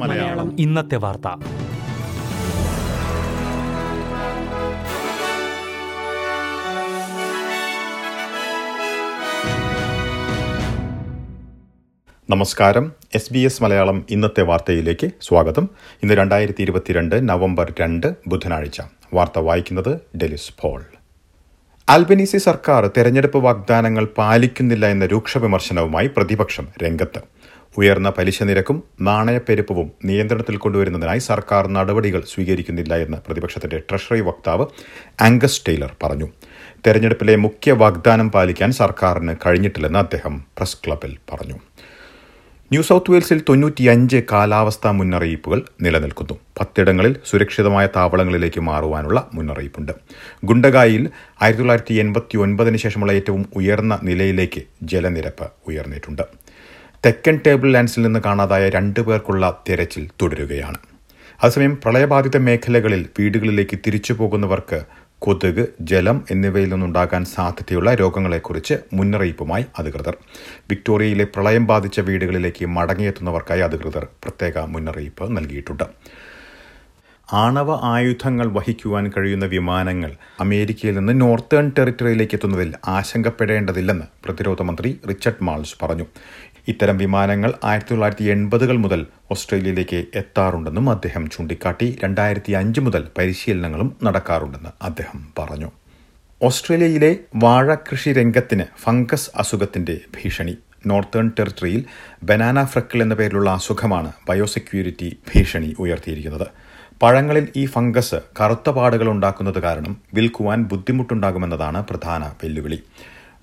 മലയാളം. ഇന്നത്തെ വാർത്ത. നമസ്കാരം. എസ് ബി എസ് മലയാളം ഇന്നത്തെ വാർത്തയിലേക്ക് സ്വാഗതം. ഇന്ന് രണ്ടായിരത്തി ഇരുപത്തിരണ്ട് നവംബർ രണ്ട് ബുധനാഴ്ച. വാർത്ത വായിക്കുന്നത് ഡെലിസ് പോൾ. ആൽബനീസി സർക്കാർ തെരഞ്ഞെടുപ്പ് വാഗ്ദാനങ്ങൾ പാലിക്കുന്നില്ല എന്ന രൂക്ഷ വിമർശനവുമായി പ്രതിപക്ഷം രംഗത്ത്. ഉയർന്ന പലിശ നിരക്കും നാണയപ്പെരുപ്പവും നിയന്ത്രണത്തിൽ കൊണ്ടുവരുന്നതിനായി സർക്കാർ നടപടികൾ സ്വീകരിക്കുന്നില്ല എന്ന് പ്രതിപക്ഷത്തിന്റെ ട്രഷറി വക്താവ് ആംഗസ് ടെയ്ലർ പറഞ്ഞു. തെരഞ്ഞെടുപ്പിലെ മുഖ്യ വാഗ്ദാനം പാലിക്കാൻ സർക്കാരിന് കഴിഞ്ഞിട്ടില്ലെന്ന് അദ്ദേഹം പ്രസ് ക്ലബിൽ പറഞ്ഞു. ന്യൂ സൗത്ത് വെയിൽസിൽ തൊണ്ണൂറ്റിയഞ്ച് കാലാവസ്ഥാ മുന്നറിയിപ്പുകൾ നിലനിൽക്കുന്നു. പത്തിടങ്ങളിൽ സുരക്ഷിതമായ താവളങ്ങളിലേക്ക് മാറുവാനുള്ള മുന്നറിയിപ്പുണ്ട്. ഗുണ്ടകായിൽ ആയിരത്തി തൊള്ളായിരത്തി എൺപത്തി ഒൻപതിന് ശേഷമുള്ള ഏറ്റവും ഉയർന്ന നിലയിലേക്ക് ജലനിരപ്പ് ഉയർന്നിട്ടുണ്ട്. തെക്കൻ ടേബിൾ ലാൻഡ്സിൽ നിന്ന് കാണാതായ രണ്ടു പേർക്കുള്ള തിരച്ചിൽ തുടരുകയാണ്. അതേസമയം പ്രളയബാധിത മേഖലകളിൽ വീടുകളിലേക്ക് തിരിച്ചു പോകുന്നവർക്ക് കൊതുക് ജലം എന്നിവയിൽ നിന്നുണ്ടാകാൻ സാധ്യതയുള്ള രോഗങ്ങളെക്കുറിച്ച് മുന്നറിയിപ്പുമായി അധികൃതർ. വിക്ടോറിയയിലെ പ്രളയം ബാധിച്ച വീടുകളിലേക്ക് മടങ്ങിയെത്തുന്നവർക്കായി അധികൃതർ പ്രത്യേക മുന്നറിയിപ്പ് നൽകിയിട്ടുണ്ട്. ആണവ ആയുധങ്ങൾ വഹിക്കുവാൻ കഴിയുന്ന വിമാനങ്ങൾ അമേരിക്കയിൽ നിന്ന് നോർത്തേൺ ടെറിട്ടറിയിലേക്ക് എത്തുന്നതിൽ ആശങ്കപ്പെടേണ്ടതില്ലെന്ന് പ്രതിരോധ മന്ത്രി റിച്ചർഡ് മാൾസ് പറഞ്ഞു. ഇത്തരം വിമാനങ്ങൾ ആയിരത്തി തൊള്ളായിരത്തി എൺപതുകൾ മുതൽ ഓസ്ട്രേലിയയിലേക്ക് എത്താറുണ്ടെന്നും അദ്ദേഹം ചൂണ്ടിക്കാട്ടി രണ്ടായിരത്തി അഞ്ച് മുതൽ പരിശീലനങ്ങളും നടക്കാറുണ്ടെന്ന് അദ്ദേഹം പറഞ്ഞു. ഓസ്ട്രേലിയയിലെ വാഴ കൃഷി രംഗത്തിന് ഫംഗസ് അസുഖത്തിന്റെ ഭീഷണി. നോർത്തേൺ ടെറിട്ടറിയിൽ ബനാന ഫ്രക്കിൾ എന്ന പേരിലുള്ള അസുഖമാണ് ബയോസെക്യൂരിറ്റി ഭീഷണി ഉയർത്തിയിരിക്കുന്നത്. പഴങ്ങളിൽ ഈ ഫംഗസ് കറുത്ത പാടുകൾ ഉണ്ടാക്കുന്നത് കാരണം വിൽക്കുവാൻ ബുദ്ധിമുട്ടുണ്ടാകുമെന്നതാണ് പ്രധാന വെല്ലുവിളി.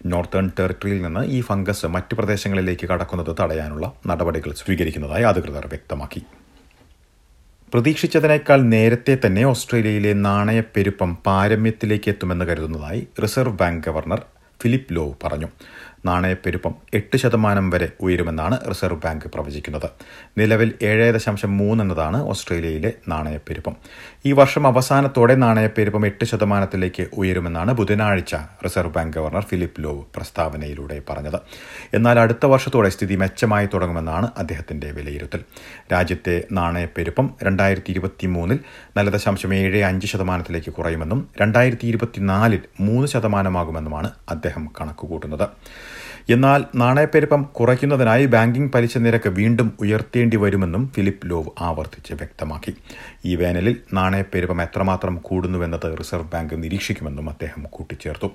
നോർത്തേൺ ടെറിട്ടറിയിൽ നിന്ന് ഈ ഫംഗസ് മറ്റ് പ്രദേശങ്ങളിലേക്ക് കടക്കുന്നത് തടയാനുള്ള നടപടികൾ സ്വീകരിക്കുന്നതായി അധികൃതർ വ്യക്തമാക്കി. പ്രതീക്ഷിച്ചതിനേക്കാൾ നേരത്തെ തന്നെ ഓസ്ട്രേലിയയിലെ നാണയപ്പെരുപ്പം പാരമ്യത്തിലേക്ക് എത്തുമെന്ന് കരുതുന്നതായി reserve bank governor Philip Lowe പറഞ്ഞു. നാണയപ്പെരുപ്പം എട്ട് ശതമാനം വരെ ഉയരുമെന്നാണ് റിസർവ് ബാങ്ക് പ്രവചിക്കുന്നത്. നിലവിൽ ഏഴ് ദശാംശം മൂന്ന് എന്നതാണ് ഓസ്ട്രേലിയയിലെ നാണയപ്പെരുപ്പം. ഈ വർഷം അവസാനത്തോടെ നാണയപ്പെരുപ്പം എട്ട് ശതമാനത്തിലേക്ക് ഉയരുമെന്നാണ് ബുധനാഴ്ച reserve bank governor Philip Lowe പ്രസ്താവനയിലൂടെ പറഞ്ഞത്. എന്നാൽ അടുത്ത വർഷത്തോടെ സ്ഥിതി മെച്ചമായി തുടങ്ങുമെന്നാണ് അദ്ദേഹത്തിന്റെ വിലയിരുത്തൽ. രാജ്യത്തെ നാണയപ്പെരുപ്പം രണ്ടായിരത്തി ഇരുപത്തി മൂന്നിൽ നല്ല ദശാംശം ഏഴ് അഞ്ച് ശതമാനത്തിലേക്ക് കുറയുമെന്നും രണ്ടായിരത്തി ഇരുപത്തിനാലിൽ മൂന്ന് ശതമാനമാകുമെന്നുമാണ് അദ്ദേഹം കണക്കുകൂട്ടുന്നത്. എന്നാൽ നാണയപ്പെരുപ്പം കുറയ്ക്കുന്നതിനായി ബാങ്കിംഗ് പലിശ നിരക്ക് വീണ്ടും ഉയർത്തേണ്ടി വരുമെന്നും ഫിലിപ്പ് ലോവ് ആവർത്തിച്ച് വ്യക്തമാക്കി. ഈ വേനലിൽ നാണയപ്പെരുപ്പം എത്രമാത്രം കൂടുന്നുവെന്നത് റിസർവ് ബാങ്ക് നിരീക്ഷിക്കുമെന്നും അദ്ദേഹം കൂട്ടിച്ചേർത്തു.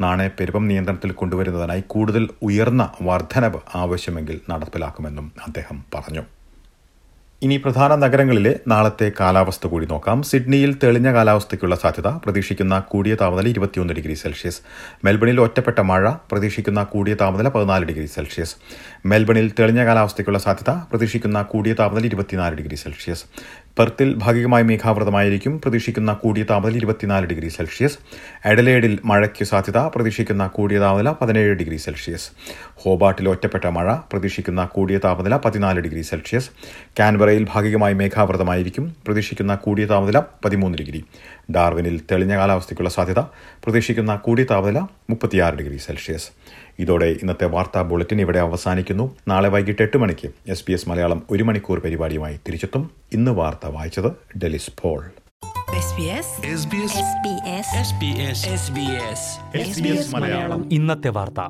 നാണയപ്പെരുപ്പം നിയന്ത്രണത്തിൽ കൊണ്ടുവരുന്നതിനായി കൂടുതൽ ഉയർന്ന വർധനവ് ആവശ്യമെങ്കിൽ നടപ്പിലാക്കുമെന്നും അദ്ദേഹം പറഞ്ഞു. ഇനി പ്രധാന നഗരങ്ങളിലെ നാളത്തെ കാലാവസ്ഥ കൂടി നോക്കാം. സിഡ്നിയിൽ തെളിഞ്ഞ കാലാവസ്ഥയ്ക്കുള്ള സാധ്യത പ്രതീക്ഷിക്കുന്ന കൂടിയ താപനില ഇരുപത്തിയൊന്ന് ഡിഗ്രി സെൽഷ്യസ്. മെൽബണിൽ ഒറ്റപ്പെട്ട മഴ പ്രതീക്ഷിക്കുന്ന കൂടിയ താപനില പതിനാല് ഡിഗ്രി സെൽഷ്യസ്. മെൽബണിൽ തെളിഞ്ഞ കാലാവസ്ഥയ്ക്കുള്ള സാധ്യത പ്രതീക്ഷിക്കുന്ന കൂടിയ താപനില ഇരുപത്തിനാല് ഡിഗ്രി സെൽഷ്യസ്. പെർത്തിൽ ഭാഗികമായി മേഘാവൃതമായിരിക്കും. പ്രതീക്ഷിക്കുന്ന കൂടിയ താപനില ഇരുപത്തിനാല് ഡിഗ്രി സെൽഷ്യസ്. എഡലേഡിൽ മഴയ്ക്ക് സാധ്യത. പ്രതീക്ഷിക്കുന്ന കൂടിയ താപനില പതിനേഴ് ഡിഗ്രി സെൽഷ്യസ്. ഹോബാട്ടിൽ ഒറ്റപ്പെട്ട മഴ. പ്രതീക്ഷിക്കുന്ന കൂടിയ താപനില പതിനാല് ഡിഗ്രി സെൽഷ്യസ്. കാൻബറയിൽ ഭാഗികമായി മേഘാവൃതമായിരിക്കും. പ്രതീക്ഷിക്കുന്ന കൂടിയ താപനില പതിമൂന്ന് ഡിഗ്രി. ഡാർവിനിൽ തെളിഞ്ഞ കാലാവസ്ഥയ്ക്കുള്ള സാധ്യത പ്രതീക്ഷിക്കുന്ന കൂടിയ താപനില മുപ്പത്തിയാറ് ഡിഗ്രി സെൽഷ്യസ്. ഇതോടെ ഇന്നത്തെ വാർത്താ ബുള്ളറ്റിൻ ഇവിടെ അവസാനിക്കുന്നു. നാളെ വൈകിട്ട് എട്ട് മണിക്ക് എസ് ബി എസ് മലയാളം ഒരു മണിക്കൂർ പരിപാടിയുമായി തിരിച്ചെത്തും. ഇന്ന് വാർത്ത വായിച്ചത് ഡെലിസ് പോൾ. ഇന്നത്തെ വാർത്ത.